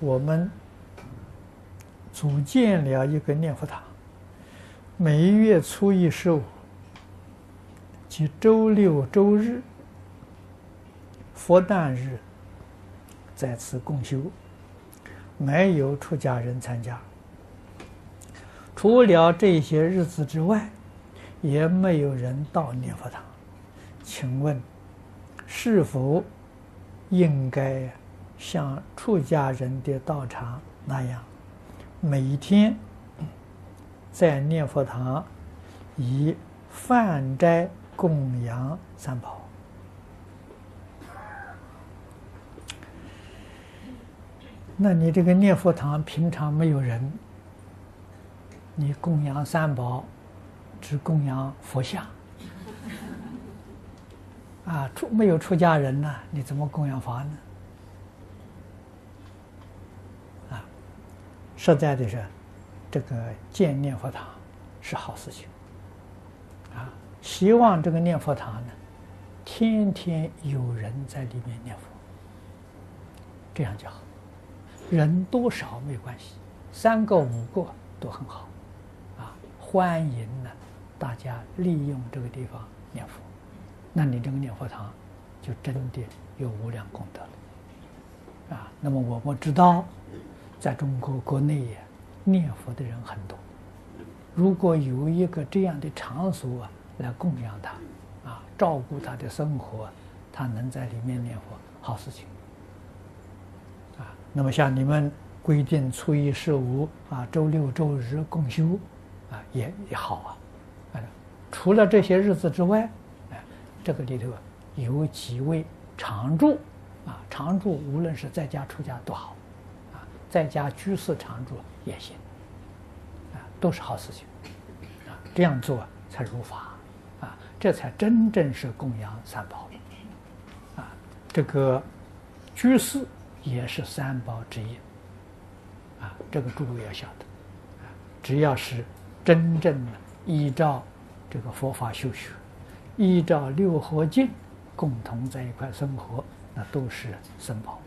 我们组建了一个念佛堂，每月初一、十五及周六、周日、佛诞日在此共修，没有出家人参加。除了这些日子之外，也没有人到念佛堂。请问，是否应该像出家人的道场那样，每天在念佛堂以饭斋供养三宝？那你这个念佛堂平常没有人，你供养三宝，只供养佛像。啊，出没有出家人呢？你怎么供养法呢？实在的是，这个建念佛堂是好事情。啊，希望这个念佛堂呢，天天有人在里面念佛，这样就好。人多少没关系，三个五个都很好。啊，欢迎呢，大家利用这个地方念佛。那你这个念佛堂，就真的有无量功德了，啊！那么我们知道，在中国国内也念佛的人很多。如果有一个这样的场所啊，来供养他，啊，照顾他的生活，他能在里面念佛，好事情。啊，那么像你们规定初一十五啊，周六周日共修，啊，也也好啊。除了这些日子之外。哎这个里头有几位常住，啊，常住无论是在家出家都好，在家居士常住也行，啊，都是好事情，啊，这样做才如法，啊，这才真正是供养三宝，啊，这个居士也是三宝之一，啊，这个诸位要晓得，只要是真正的依照这个佛法修学。依照六和敬，共同在一块生活，那都是僧宝。